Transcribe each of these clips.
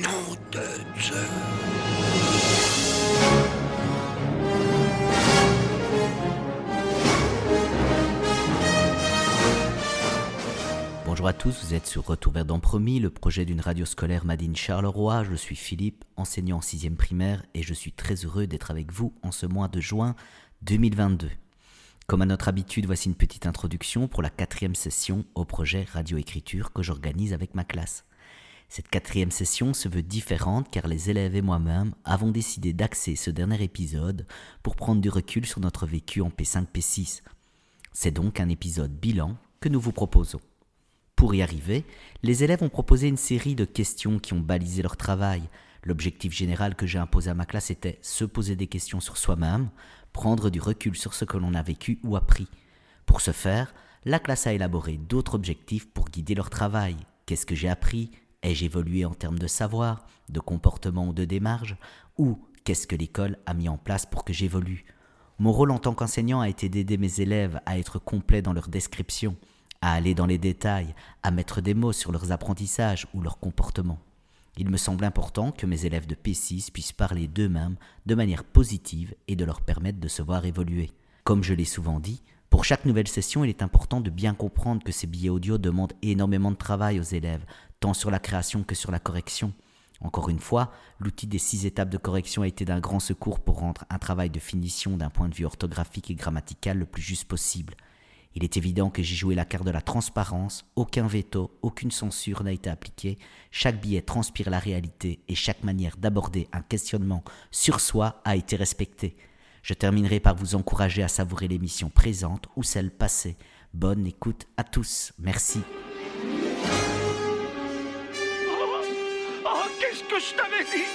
Nom de. Bonjour à tous, vous êtes sur Retour vers Promis, le projet d'une radio scolaire Madine Charleroi. Je suis Philippe, enseignant en 6 primaire, et je suis très heureux d'être avec vous en ce mois de juin 2022. Comme à notre habitude, voici une petite introduction pour la quatrième session au projet Radio-Écriture que j'organise avec ma classe. Cette quatrième session se veut différente car les élèves et moi-même avons décidé d'axer ce dernier épisode pour prendre du recul sur notre vécu en P5-P6. C'est donc un épisode bilan que nous vous proposons. Pour y arriver, les élèves ont proposé une série de questions qui ont balisé leur travail. L'objectif général que j'ai imposé à ma classe était se poser des questions sur soi-même, prendre du recul sur ce que l'on a vécu ou appris. Pour ce faire, la classe a élaboré d'autres objectifs pour guider leur travail. Qu'est-ce que j'ai appris? Ai-je évolué en termes de savoir, de comportement ou de démarche Ou qu'est-ce que l'école a mis en place pour que j'évolue? Mon rôle en tant qu'enseignant a été d'aider mes élèves à être complets dans leur description, à aller dans les détails, à mettre des mots sur leurs apprentissages ou leur comportement. Il me semble important que mes élèves de P6 puissent parler d'eux-mêmes de manière positive et de leur permettre de se voir évoluer. Comme je l'ai souvent dit, pour chaque nouvelle session, il est important de bien comprendre que ces billets audio demandent énormément de travail aux élèves, tant sur la création que sur la correction. Encore une fois, l'outil des six étapes de correction a été d'un grand secours pour rendre un travail de finition d'un point de vue orthographique et grammatical le plus juste possible. Il est évident que j'ai joué la carte de la transparence, aucun veto, aucune censure n'a été appliquée, chaque billet transpire la réalité et chaque manière d'aborder un questionnement sur soi a été respectée. Je terminerai par vous encourager à savourer l'émission présente ou celle passée. Bonne écoute à tous. Merci. Que je t'avais dit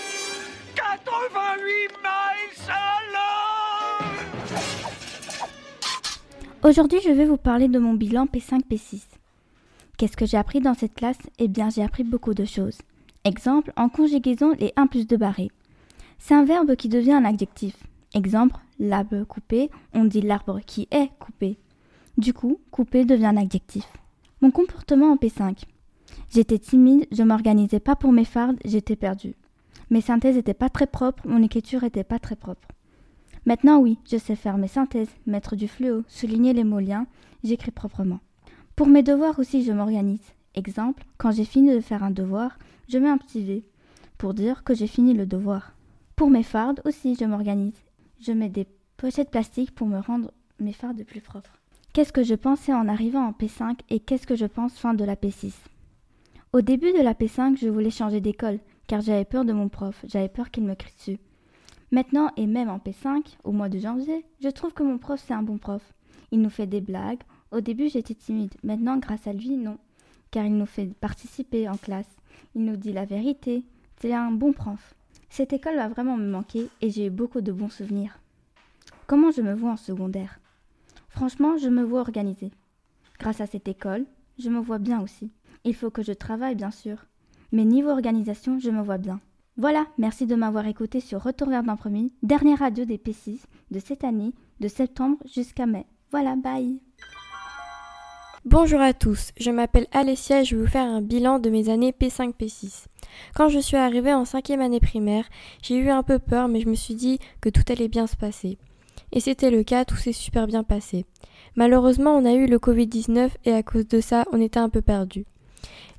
88 miles à Aujourd'hui, je vais vous parler de mon bilan P5-P6. Qu'est-ce que j'ai appris dans cette classe? Eh bien, j'ai appris beaucoup de choses. Exemple, en conjugaison, les 1 plus 2 barrés. C'est un verbe qui devient un adjectif. Exemple, l'arbre coupé, on dit l'arbre qui est coupé. Du coup, coupé devient un adjectif. Mon comportement en P5. J'étais timide, je m'organisais pas pour mes fardes, j'étais perdue. Mes synthèses n'étaient pas très propres, mon écriture n'était pas très propre. Maintenant, oui, je sais faire mes synthèses, mettre du fluo, souligner les mots liens, j'écris proprement. Pour mes devoirs aussi, je m'organise. Exemple, quand j'ai fini de faire un devoir, je mets un petit V pour dire que j'ai fini le devoir. Pour mes fardes aussi, je m'organise. Je mets des pochettes plastiques pour me rendre mes fardes plus propres. Qu'est-ce que je pensais en arrivant en P5 et qu'est-ce que je pense fin de la P6 Au début de la P5, je voulais changer d'école car j'avais peur de mon prof, j'avais peur qu'il me crie dessus. Maintenant, et même en P5, au mois de janvier, je trouve que mon prof, c'est un bon prof. Il nous fait des blagues. Au début, j'étais timide. Maintenant, grâce à lui, non. Car il nous fait participer en classe. Il nous dit la vérité. C'est un bon prof. Cette école va vraiment me manquer et j'ai eu beaucoup de bons souvenirs. Comment je me vois en secondaire? Franchement, je me vois organisée. Grâce à cette école, je me vois bien aussi. Il faut que je travaille, bien sûr. Mais niveau organisation, je me vois bien. Voilà, merci de m'avoir écouté sur Retour vers premier, dernière radio des P6 de cette année, de septembre jusqu'à mai. Voilà, bye Bonjour à tous, je m'appelle Alessia et je vais vous faire un bilan de mes années P5-P6. Quand je suis arrivée en cinquième année primaire, j'ai eu un peu peur mais je me suis dit que tout allait bien se passer. Et c'était le cas, tout s'est super bien passé. Malheureusement, on a eu le Covid-19 et à cause de ça, on était un peu perdu.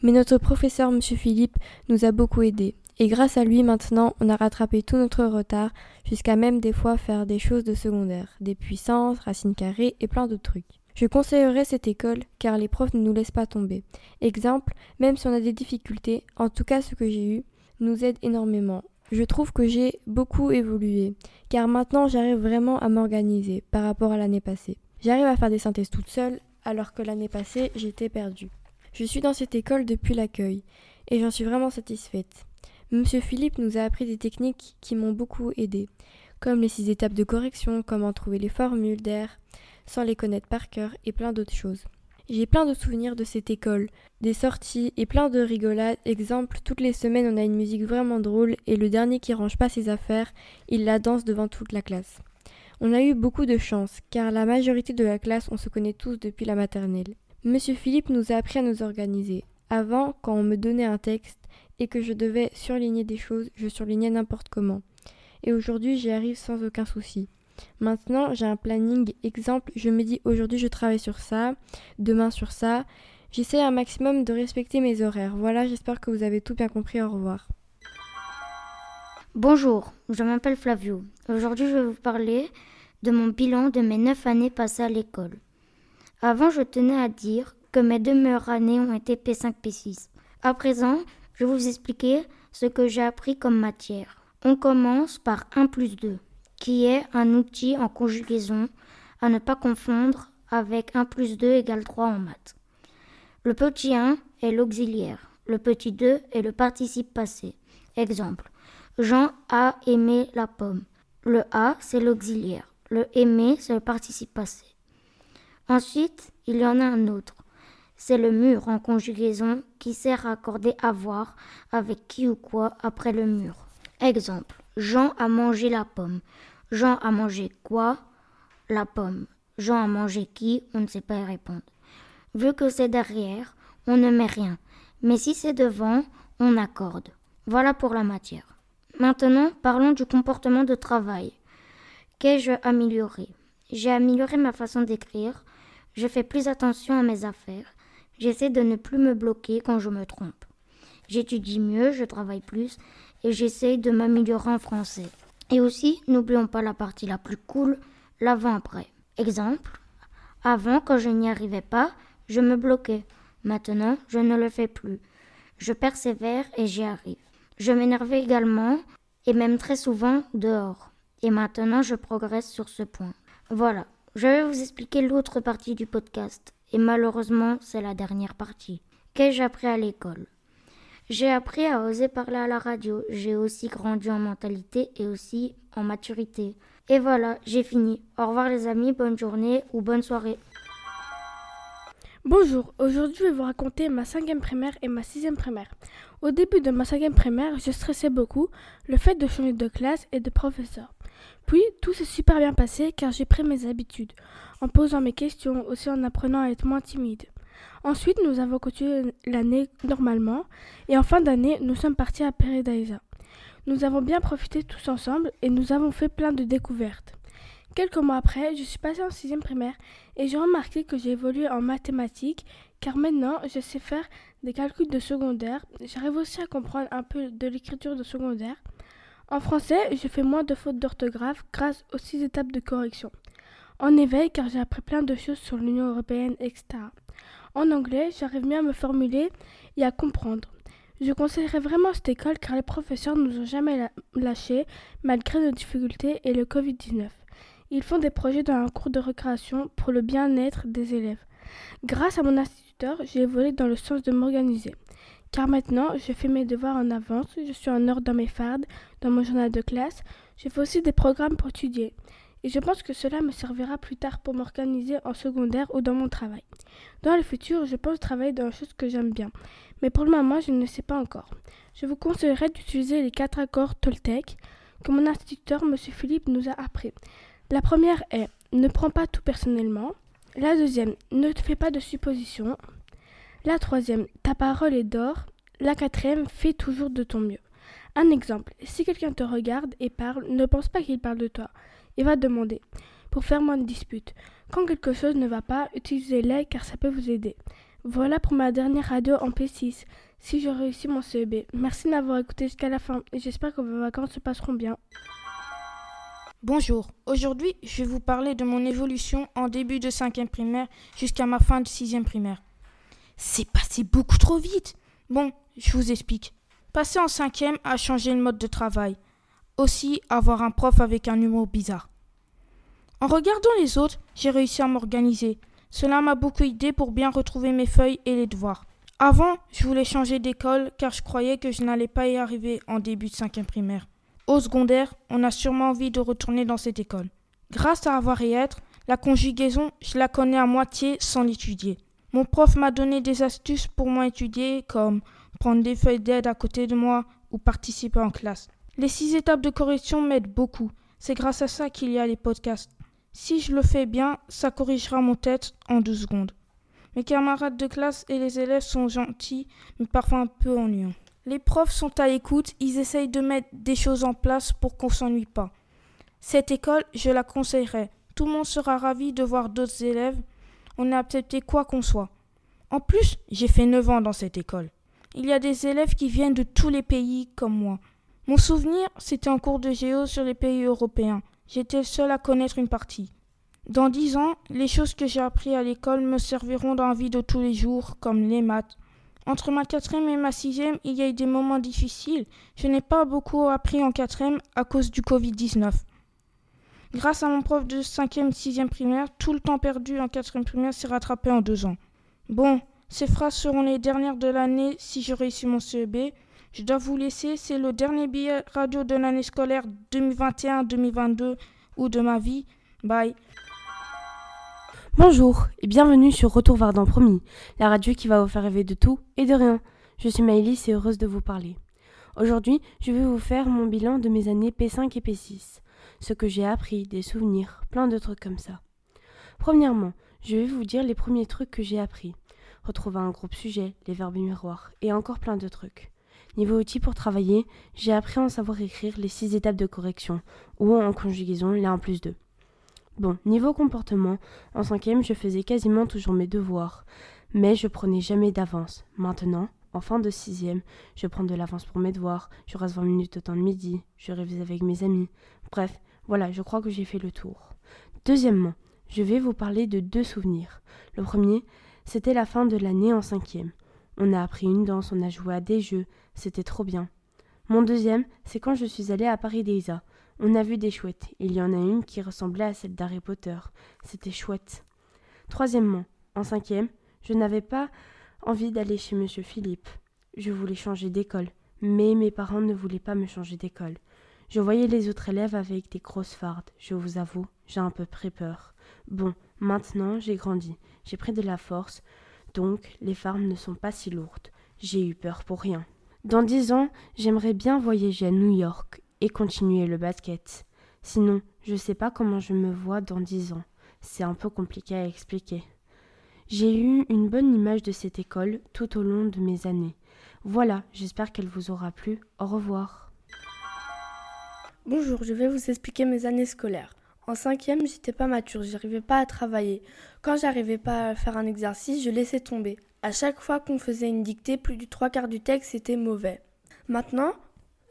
Mais notre professeur, M. Philippe, nous a beaucoup aidés. Et grâce à lui, maintenant, on a rattrapé tout notre retard, jusqu'à même des fois faire des choses de secondaire, des puissances, racines carrées et plein d'autres trucs. Je conseillerais cette école car les profs ne nous laissent pas tomber. Exemple, même si on a des difficultés, en tout cas ce que j'ai eu, nous aide énormément. Je trouve que j'ai beaucoup évolué, car maintenant j'arrive vraiment à m'organiser par rapport à l'année passée. J'arrive à faire des synthèses toute seule, alors que l'année passée j'étais perdue. Je suis dans cette école depuis l'accueil, et j'en suis vraiment satisfaite. Monsieur Philippe nous a appris des techniques qui m'ont beaucoup aidé, comme les six étapes de correction, comment trouver les formules d'air, sans les connaître par cœur, et plein d'autres choses. J'ai plein de souvenirs de cette école, des sorties et plein de rigolades. Exemple, toutes les semaines on a une musique vraiment drôle et le dernier qui range pas ses affaires, il la danse devant toute la classe. On a eu beaucoup de chance, car la majorité de la classe on se connaît tous depuis la maternelle. Monsieur Philippe nous a appris à nous organiser. Avant, quand on me donnait un texte, et que je devais surligner des choses, je surlignais n'importe comment. Et aujourd'hui, j'y arrive sans aucun souci. Maintenant, j'ai un planning. Exemple, je me dis aujourd'hui je travaille sur ça, demain sur ça. J'essaie un maximum de respecter mes horaires. Voilà, j'espère que vous avez tout bien compris. Au revoir. Bonjour, je m'appelle Flavio. Aujourd'hui, je vais vous parler de mon bilan de mes neuf années passées à l'école. Avant, je tenais à dire que mes deux meilleures années ont été P5, P6. À présent, je vais vous expliquer ce que j'ai appris comme matière. On commence par 1 plus 2, qui est un outil en conjugaison à ne pas confondre avec 1 plus 2 égale 3 en maths. Le petit 1 est l'auxiliaire, le petit 2 est le participe passé. Exemple, Jean a aimé la pomme. Le A, c'est l'auxiliaire. Le aimer, c'est le participe passé. Ensuite, il y en a un autre. C'est le mur en conjugaison qui sert à accorder avoir avec qui ou quoi après le mur. Exemple. Jean a mangé la pomme. Jean a mangé quoi? La pomme. Jean a mangé qui? On ne sait pas y répondre. Vu que c'est derrière, on ne met rien. Mais si c'est devant, on accorde. Voilà pour la matière. Maintenant, parlons du comportement de travail. Qu'ai-je amélioré? J'ai amélioré ma façon d'écrire, je fais plus attention à mes affaires, j'essaie de ne plus me bloquer quand je me trompe. J'étudie mieux, je travaille plus et j'essaie de m'améliorer en français. Et aussi, n'oublions pas la partie la plus cool, l'avant-après. Exemple, avant, quand je n'y arrivais pas, je me bloquais. Maintenant, je ne le fais plus. Je persévère et j'y arrive. Je m'énervais également, et même très souvent dehors. Et maintenant, je progresse sur ce point. Voilà, je vais vous expliquer l'autre partie du podcast. Et malheureusement, c'est la dernière partie. Qu'ai-je appris à l'école? J'ai appris à oser parler à la radio. J'ai aussi grandi en mentalité et aussi en maturité. Et voilà, j'ai fini. Au revoir les amis, bonne journée ou bonne soirée. Bonjour, aujourd'hui je vais vous raconter ma cinquième primaire et ma sixième primaire. Au début de ma cinquième primaire, je stressais beaucoup le fait de changer de classe et de professeur. Puis tout s'est super bien passé car j'ai pris mes habitudes, en posant mes questions, aussi en apprenant à être moins timide. Ensuite, nous avons continué l'année normalement et en fin d'année, nous sommes partis à Peredaïsa. Nous avons bien profité tous ensemble et nous avons fait plein de découvertes. Quelques mois après, je suis passée en sixième primaire et j'ai remarqué que j'ai évolué en mathématiques car maintenant je sais faire des calculs de secondaire. J'arrive aussi à comprendre un peu de l'écriture de secondaire. En français, je fais moins de fautes d'orthographe grâce aux six étapes de correction. En éveil car j'ai appris plein de choses sur l'Union européenne, etc. En anglais, j'arrive mieux à me formuler et à comprendre. Je conseillerais vraiment cette école car les professeurs ne nous ont jamais lâchés malgré nos difficultés et le Covid-19. Ils font des projets dans un cours de récréation pour le bien-être des élèves. Grâce à mon instituteur, j'ai évolué dans le sens de m'organiser. Car maintenant, je fais mes devoirs en avance, je suis en ordre dans mes fardes, dans mon journal de classe, je fais aussi des programmes pour étudier. Et je pense que cela me servira plus tard pour m'organiser en secondaire ou dans mon travail. Dans le futur, je pense travailler dans une chose que j'aime bien. Mais pour le moment, je ne sais pas encore. Je vous conseillerais d'utiliser les quatre accords Toltec que mon instituteur, M. Philippe, nous a appris. La première est ne prends pas tout personnellement. La deuxième, ne fais pas de suppositions. La troisième, ta parole est d'or. La quatrième, fais toujours de ton mieux. Un exemple, si quelqu'un te regarde et parle, ne pense pas qu'il parle de toi. Il va demander, pour faire moins de disputes. Quand quelque chose ne va pas, utilisez-les car ça peut vous aider. Voilà pour ma dernière radio en P6. Si je réussis mon CEB. Merci d'avoir écouté jusqu'à la fin et j'espère que vos vacances se passeront bien. Bonjour, aujourd'hui je vais vous parler de mon évolution en début de cinquième primaire jusqu'à ma fin de sixième primaire. C'est passé beaucoup trop vite. Bon, je vous explique. Passer en cinquième a changé le mode de travail. Aussi avoir un prof avec un humour bizarre. En regardant les autres, j'ai réussi à m'organiser. Cela m'a beaucoup aidé pour bien retrouver mes feuilles et les devoirs. Avant, je voulais changer d'école car je croyais que je n'allais pas y arriver en début de cinquième primaire. Au secondaire, on a sûrement envie de retourner dans cette école. Grâce à avoir et être, la conjugaison, je la connais à moitié sans l'étudier. Mon prof m'a donné des astuces pour moi étudier, comme prendre des feuilles d'aide à côté de moi ou participer en classe. Les six étapes de correction m'aident beaucoup. C'est grâce à ça qu'il y a les podcasts. Si je le fais bien, ça corrigera mon tête en deux secondes. Mes camarades de classe et les élèves sont gentils, mais parfois un peu ennuyants. Les profs sont à l'écoute, ils essayent de mettre des choses en place pour qu'on s'ennuie pas. Cette école, je la conseillerais. Tout le monde sera ravi de voir d'autres élèves. On a accepté quoi qu'on soit. En plus, j'ai fait 9 ans dans cette école. Il y a des élèves qui viennent de tous les pays comme moi. Mon souvenir, c'était en cours de géo sur les pays européens. J'étais seul à connaître une partie. Dans dix ans, les choses que j'ai apprises à l'école me serviront dans la vie de tous les jours, comme les maths. Entre ma quatrième et ma sixième, il y a eu des moments difficiles. Je n'ai pas beaucoup appris en quatrième à cause du Covid-19. Grâce à mon prof de cinquième, sixième primaire, tout le temps perdu en quatrième primaire s'est rattrapé en deux ans. Bon, ces phrases seront les dernières de l'année si je réussis mon CEB. Je dois vous laisser, c'est le dernier billet radio de l'année scolaire 2021-2022 ou de ma vie. Bye. Bonjour et bienvenue sur Retour Vardan Promis, la radio qui va vous faire rêver de tout et de rien. Je suis Maëlys et heureuse de vous parler. Aujourd'hui, je vais vous faire mon bilan de mes années P5 et P6, ce que j'ai appris, des souvenirs, plein de trucs comme ça. Premièrement, je vais vous dire les premiers trucs que j'ai appris. Retrouver un groupe sujet, les verbes miroirs et encore plein de trucs. Niveau outils pour travailler, j'ai appris en savoir écrire les six étapes de correction, ou en conjugaison les 1 plus 2. Bon, niveau comportement, en cinquième, je faisais quasiment toujours mes devoirs, mais je prenais jamais d'avance. Maintenant, en fin de sixième, je prends de l'avance pour mes devoirs, je reste 20 minutes au temps de midi, je révise avec mes amis. Bref, voilà, je crois que j'ai fait le tour. Deuxièmement, je vais vous parler de deux souvenirs. Le premier, c'était la fin de l'année en cinquième. On a appris une danse, on a joué à des jeux, c'était trop bien. Mon deuxième, c'est quand je suis allée à Paris Deisa. On a vu des chouettes. Il y en a une qui ressemblait à celle d'Harry Potter. C'était chouette. Troisièmement, en cinquième, je n'avais pas envie d'aller chez Monsieur Philippe. Je voulais changer d'école, mais mes parents ne voulaient pas me changer d'école. Je voyais les autres élèves avec des grosses fardes. Je vous avoue, j'ai un peu pris peur. Bon, maintenant j'ai grandi, j'ai pris de la force, donc les fardes ne sont pas si lourdes. J'ai eu peur pour rien. Dans dix ans, j'aimerais bien voyager à New York, et continuer le basket. Sinon, je sais pas comment je me vois dans dix ans. C'est un peu compliqué à expliquer. J'ai eu une bonne image de cette école tout au long de mes années. Voilà, j'espère qu'elle vous aura plu. Au revoir. Bonjour, je vais vous expliquer mes années scolaires. En cinquième, j'étais pas mature, j'arrivais pas à travailler. Quand j'arrivais pas à faire un exercice, je laissais tomber. À chaque fois qu'on faisait une dictée, plus du trois quarts du texte était mauvais. Maintenant,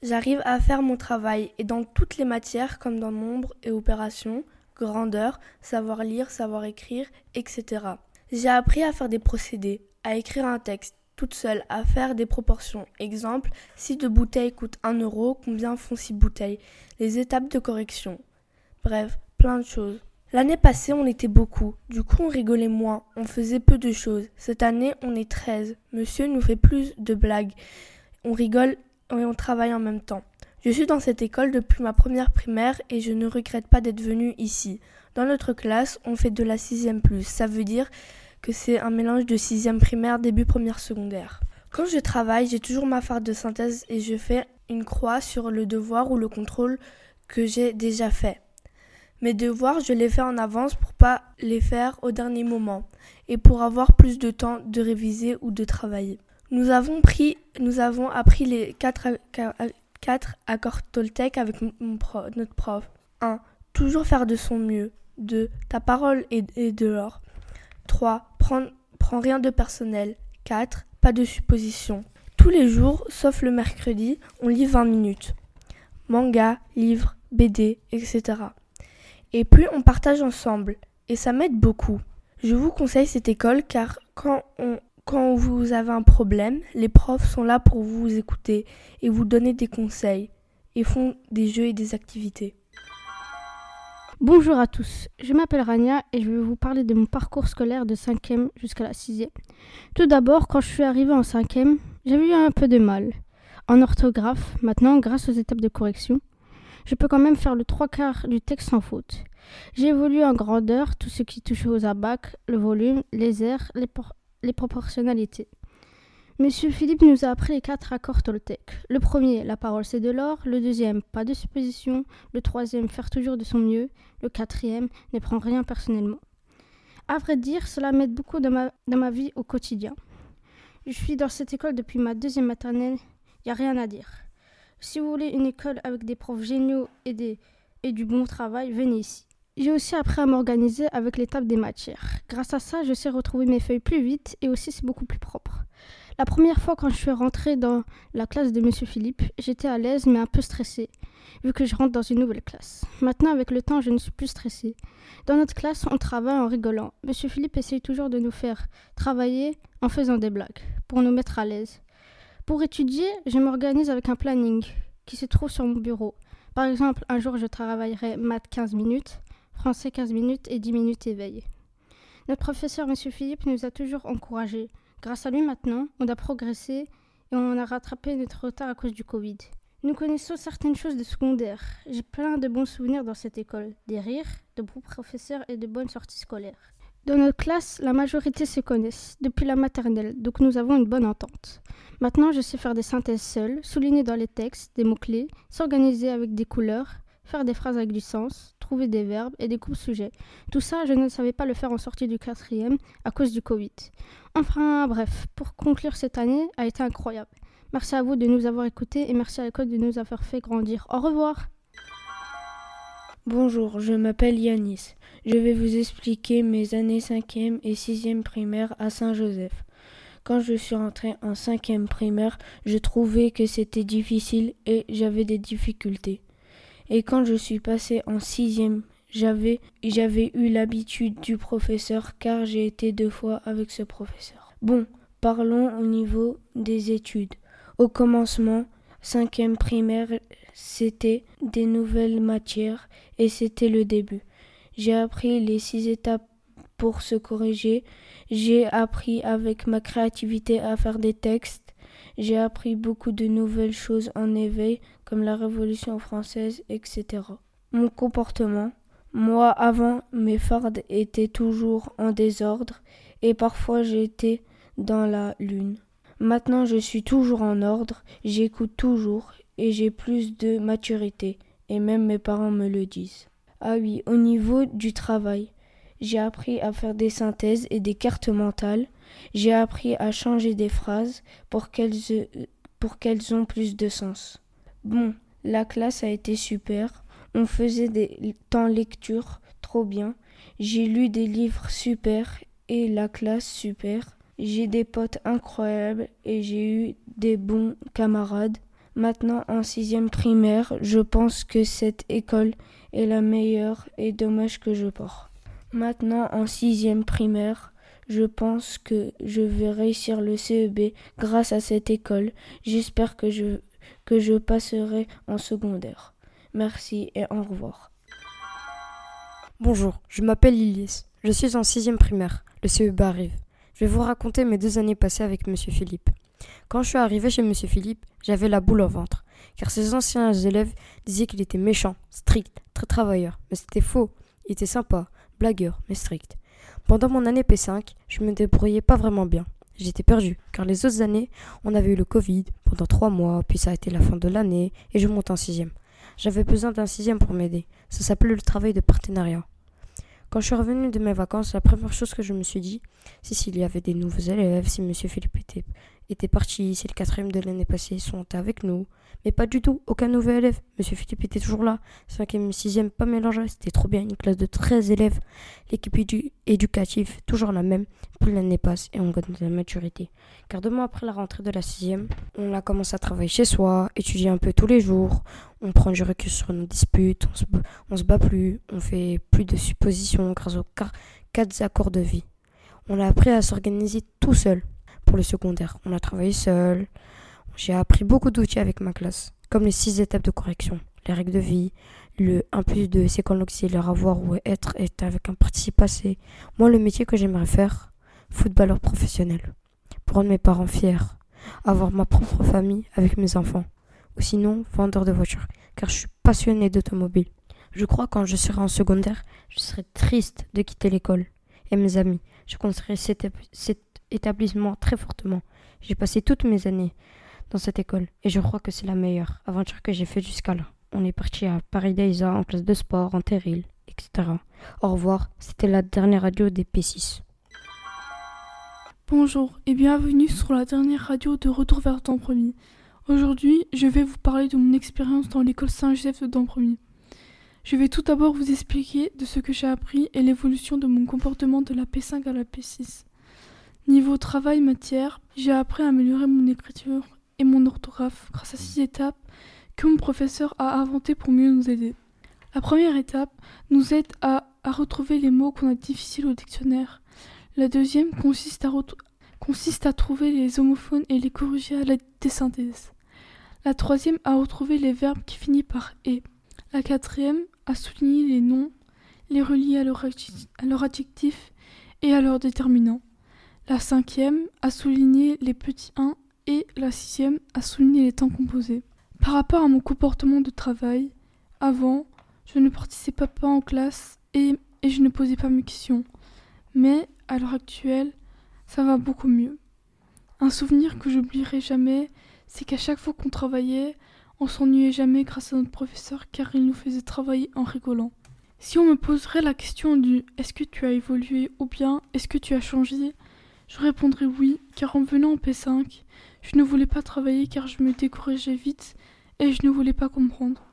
J'arrive à faire mon travail et dans toutes les matières comme dans nombre et opération, grandeur, savoir lire, savoir écrire, etc. J'ai appris à faire des procédés, à écrire un texte toute seule, à faire des proportions. Exemple, si deux bouteilles coûtent 1 euro, combien font six bouteilles? Les étapes de correction. Bref, plein de choses. L'année passée, on était beaucoup. Du coup, on rigolait moins. On faisait peu de choses. Cette année, on est 13. Monsieur nous fait plus de blagues. On rigole et on travaille en même temps. Je suis dans cette école depuis ma première primaire et je ne regrette pas d'être venue ici. Dans notre classe, on fait de la sixième plus. Ça veut dire que c'est un mélange de sixième primaire, début première secondaire. Quand je travaille, j'ai toujours ma farde de synthèse et je fais une croix sur le devoir ou le contrôle que j'ai déjà fait. Mes devoirs, je les fais en avance pour pas les faire au dernier moment et pour avoir plus de temps de réviser ou de travailler. Nous avons, pris, nous avons appris les quatre, quatre accords Toltec avec notre prof. 1. Toujours faire de son mieux. 2. Ta parole est, de l'or. 3. Prends, rien de personnel. 4. Pas de supposition. Tous les jours, sauf le mercredi, on lit 20 minutes. Manga, livres, BD, etc. Et puis on partage ensemble. Et ça m'aide beaucoup. Je vous conseille cette école car quand quand vous avez un problème, les profs sont là pour vous écouter et vous donner des conseils et font des jeux et des activités. Bonjour à tous, je m'appelle Rania et je vais vous parler de mon parcours scolaire de 5e jusqu'à la 6e. Tout d'abord, quand je suis arrivée en 5e, j'avais eu un peu de mal. En orthographe, maintenant, grâce aux étapes de correction, je peux quand même faire le trois quarts du texte sans faute. J'ai évolué en grandeur, tout ce qui touche aux abacs, le volume, les airs, les, les proportionnalités. Monsieur Philippe nous a appris les quatre accords Toltec. Le premier, la parole c'est de l'or. Le deuxième, pas de supposition. Le troisième, faire toujours de son mieux. Le quatrième, ne prend rien personnellement. À vrai dire, cela m'aide beaucoup dans ma, dans ma vie au quotidien. Je suis dans cette école depuis ma deuxième maternelle Il n'y a rien à dire. Si vous voulez une école avec des profs géniaux et, des, et du bon travail, venez ici. J'ai aussi appris à m'organiser avec l'étape des matières. Grâce à ça, je sais retrouver mes feuilles plus vite et aussi c'est beaucoup plus propre. La première fois quand je suis rentrée dans la classe de Monsieur Philippe, j'étais à l'aise mais un peu stressée, vu que je rentre dans une nouvelle classe. Maintenant, avec le temps, je ne suis plus stressée. Dans notre classe, on travaille en rigolant. Monsieur Philippe essaye toujours de nous faire travailler en faisant des blagues, pour nous mettre à l'aise. Pour étudier, je m'organise avec un planning qui se trouve sur mon bureau. Par exemple, un jour, je travaillerai maths 15 minutes, français 15 minutes et 10 minutes éveil. Notre professeur, Monsieur Philippe, nous a toujours encouragés. Grâce à lui maintenant, on a progressé et on a rattrapé notre retard à cause du Covid. Nous connaissons certaines choses de secondaire. J'ai plein de bons souvenirs dans cette école, des rires, de bons professeurs et de bonnes sorties scolaires. Dans notre classe, la majorité se connaissent depuis la maternelle, donc nous avons une bonne entente. Maintenant, je sais faire des synthèses seules, souligner dans les textes des mots-clés, s'organiser avec des couleurs, faire des phrases avec du sens, trouver des verbes et des coupes sujets. Tout ça, je ne savais pas le faire en sortie du quatrième à cause du Covid. Enfin, bref, pour conclure cette année a été incroyable. Merci à vous de nous avoir écoutés et merci à l'école de nous avoir fait grandir. Au revoir. Bonjour, je m'appelle Yanis. Je vais vous expliquer mes années 5e et 6e primaire à Saint-Joseph. Quand je suis rentrée en 5e primaire, je trouvais que c'était difficile et j'avais des difficultés. Et quand je suis passée en sixième, j'avais, j'avais eu l'habitude du professeur car j'ai été deux fois avec ce professeur. Bon, parlons au niveau des études. Au commencement, cinquième primaire, c'était des nouvelles matières et c'était le début. J'ai appris les six étapes pour se corriger. J'ai appris avec ma créativité à faire des textes. J'ai appris beaucoup de nouvelles choses en éveil, comme la Révolution française, etc. Mon comportement. Moi, avant, mes fardes étaient toujours en désordre et parfois j'étais dans la lune. Maintenant, je suis toujours en ordre, j'écoute toujours et j'ai plus de maturité, et même mes parents me le disent. Ah oui, au niveau du travail, j'ai appris à faire des synthèses et des cartes mentales, j'ai appris à changer des phrases pour qu'elles, pour qu'elles ont plus de sens. Bon, la classe a été super, on faisait des temps lecture trop bien, j'ai lu des livres super et la classe super. J'ai des potes incroyables et j'ai eu des bons camarades. Maintenant en sixième primaire, je pense que cette école est la meilleure et dommage que je pars. Maintenant en sixième primaire, je pense que je vais réussir le CEB grâce à cette école. J'espère que je, que je passerai en secondaire. Merci et au revoir. Bonjour, je m'appelle Ilis. Je suis en sixième primaire. Le CEB arrive. Je vais vous raconter mes deux années passées avec Monsieur Philippe. Quand je suis arrivé chez Monsieur Philippe, j'avais la boule au ventre, car ses anciens élèves disaient qu'il était méchant, strict, très travailleur. Mais c'était faux. Il était sympa, blagueur, mais strict. Pendant mon année P5, je me débrouillais pas vraiment bien. J'étais perdu, car les autres années, on avait eu le Covid pendant trois mois, puis ça a été la fin de l'année, et je monte en sixième. J'avais besoin d'un sixième pour m'aider. Ça s'appelait le travail de partenariat. Quand je suis revenu de mes vacances, la première chose que je me suis dit, c'est s'il y avait des nouveaux élèves, si Monsieur Philippe était, était parti, si le quatrième de l'année passée sont avec nous. Mais pas du tout, aucun nouvel élève. Monsieur Philippe était toujours là. Cinquième, sixième, pas mélangé. C'était trop bien, une classe de 13 élèves. L'équipe éducative, toujours la même. Plus l'année passe et on gagne de la maturité. Car deux mois après la rentrée de la sixième, on a commencé à travailler chez soi, étudier un peu tous les jours. On prend du recul sur nos disputes, on se, on se bat plus, on fait plus de suppositions grâce aux quatre accords de vie. On a appris à s'organiser tout seul pour le secondaire. On a travaillé seul. J'ai appris beaucoup d'outils avec ma classe, comme les six étapes de correction, les règles de vie, le 1 plus 2, c'est quand l'auxiliaire avoir ou être est avec un participe passé. Moi, le métier que j'aimerais faire, footballeur professionnel, pour rendre mes parents fiers, avoir ma propre famille avec mes enfants, ou sinon vendeur de voitures, car je suis passionné d'automobile. Je crois quand je serai en secondaire, je serai triste de quitter l'école et mes amis. Je conseillerais cet, cet établissement très fortement. J'ai passé toutes mes années dans cette école et je crois que c'est la meilleure aventure que j'ai faite jusqu'à là. On est parti à Paris Daïsa en classe de sport, en terril, etc. Au revoir, c'était la dernière radio des P6. Bonjour et bienvenue sur la dernière radio de Retour vers premier. Aujourd'hui, je vais vous parler de mon expérience dans l'école Saint-Joseph de Dampremy. Je vais tout d'abord vous expliquer de ce que j'ai appris et l'évolution de mon comportement de la P5 à la P6. Niveau travail matière, j'ai appris à améliorer mon écriture et mon orthographe grâce à six étapes que mon professeur a inventées pour mieux nous aider. La première étape nous aide à, retrouver les mots qu'on a difficiles au dictionnaire. La deuxième consiste à, à trouver les homophones et les corriger à l'aide des. La troisième à retrouver les verbes qui finissent par et. La quatrième à souligner les noms, les relier à leur, adjectif et à leur déterminant. La cinquième à souligner les petits 1 et la sixième à souligner les temps composés. Par rapport à mon comportement de travail, avant, je ne participais pas en classe et, et je ne posais pas mes questions. Mais à l'heure actuelle, ça va beaucoup mieux. Un souvenir que j'oublierai jamais, c'est qu'à chaque fois qu'on travaillait, on s'ennuyait jamais grâce à notre professeur car il nous faisait travailler en rigolant. Si on me poserait la question du est-ce que tu as évolué ou bien est-ce que tu as changé, je répondrais oui, car en venant en P5, je ne voulais pas travailler car je me décourageais vite et je ne voulais pas comprendre.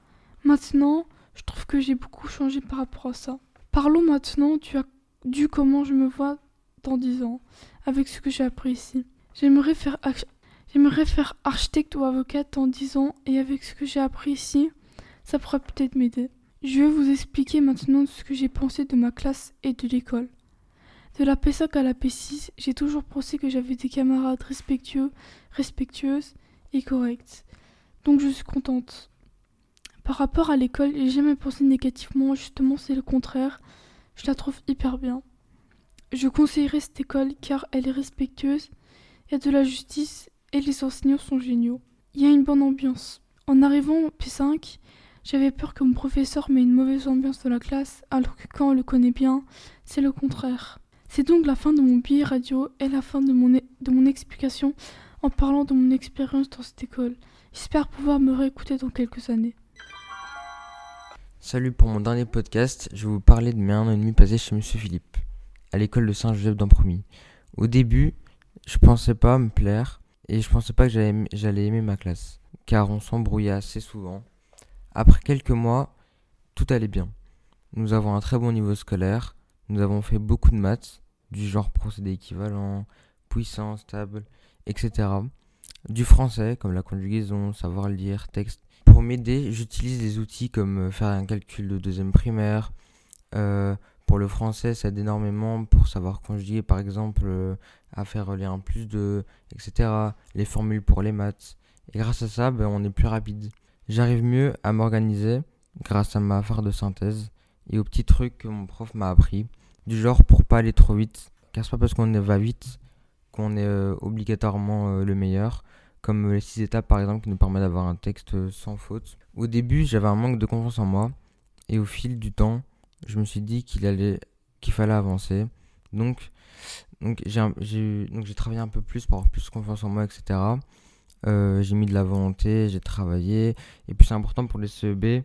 Maintenant, je trouve que j'ai beaucoup changé par rapport à ça. Parlons maintenant du, du comment je me vois dans 10 ans, avec ce que j'ai appris ici. J'aimerais faire, j'aimerais faire architecte ou avocate dans 10 ans et avec ce que j'ai appris ici, ça pourrait peut-être m'aider. Je vais vous expliquer maintenant ce que j'ai pensé de ma classe et de l'école. De la P5 à la P6, j'ai toujours pensé que j'avais des camarades respectueux, respectueuses et correctes. Donc je suis contente. Par rapport à l'école, j'ai jamais pensé négativement, justement c'est le contraire. Je la trouve hyper bien. Je conseillerais cette école car elle est respectueuse, il y a de la justice et les enseignants sont géniaux. Il y a une bonne ambiance. En arrivant au P5, j'avais peur que mon professeur mette une mauvaise ambiance dans la classe, alors que quand on le connaît bien, c'est le contraire. C'est donc la fin de mon billet radio et la fin de mon, de mon explication en parlant de mon expérience dans cette école. J'espère pouvoir me réécouter dans quelques années. Salut pour mon dernier podcast, je vais vous parler de mes un an et demi passés chez Monsieur Philippe, à l'école de Saint-Joseph d'Ampromis. Au début, je pensais pas me plaire et je pensais pas que j'allais aimer ma classe, car on s'embrouillait assez souvent. Après quelques mois, tout allait bien. Nous avons un très bon niveau scolaire, nous avons fait beaucoup de maths, du genre procédé équivalent, puissance, table, etc. Du français, comme la conjugaison, savoir lire, texte. Pour m'aider, j'utilise des outils comme euh, faire un calcul de deuxième primaire. Euh, pour le français, ça aide énormément pour savoir conjuguer, par exemple, euh, à faire les 1 plus 2, etc. Les formules pour les maths. Et grâce à ça, ben, on est plus rapide. J'arrive mieux à m'organiser grâce à ma phare de synthèse et aux petits trucs que mon prof m'a appris du genre pour pas aller trop vite. Car c'est pas parce qu'on va vite qu'on est euh, obligatoirement euh, le meilleur. Comme euh, les 6 étapes par exemple qui nous permettent d'avoir un texte sans faute. Au début j'avais un manque de confiance en moi. Et au fil du temps, je me suis dit qu'il allait qu'il fallait avancer. Donc, donc j'ai travaillé un peu plus pour avoir plus confiance en moi, etc. j'ai mis de la volonté, j'ai travaillé. Et puis c'est important pour les CEB,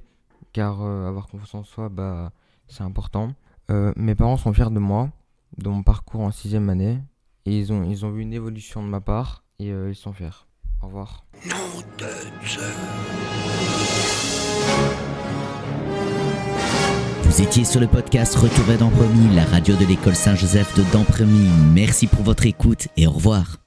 car avoir confiance en soi, bah, c'est important. Euh, mes parents sont fiers de moi, de mon parcours en sixième année, et ils ont, ils ont vu une évolution de ma part, et euh, ils sont fiers. Au revoir. Vous étiez sur le podcast Retour à la radio de l'école Saint-Joseph de Dampremy. Merci pour votre écoute et au revoir.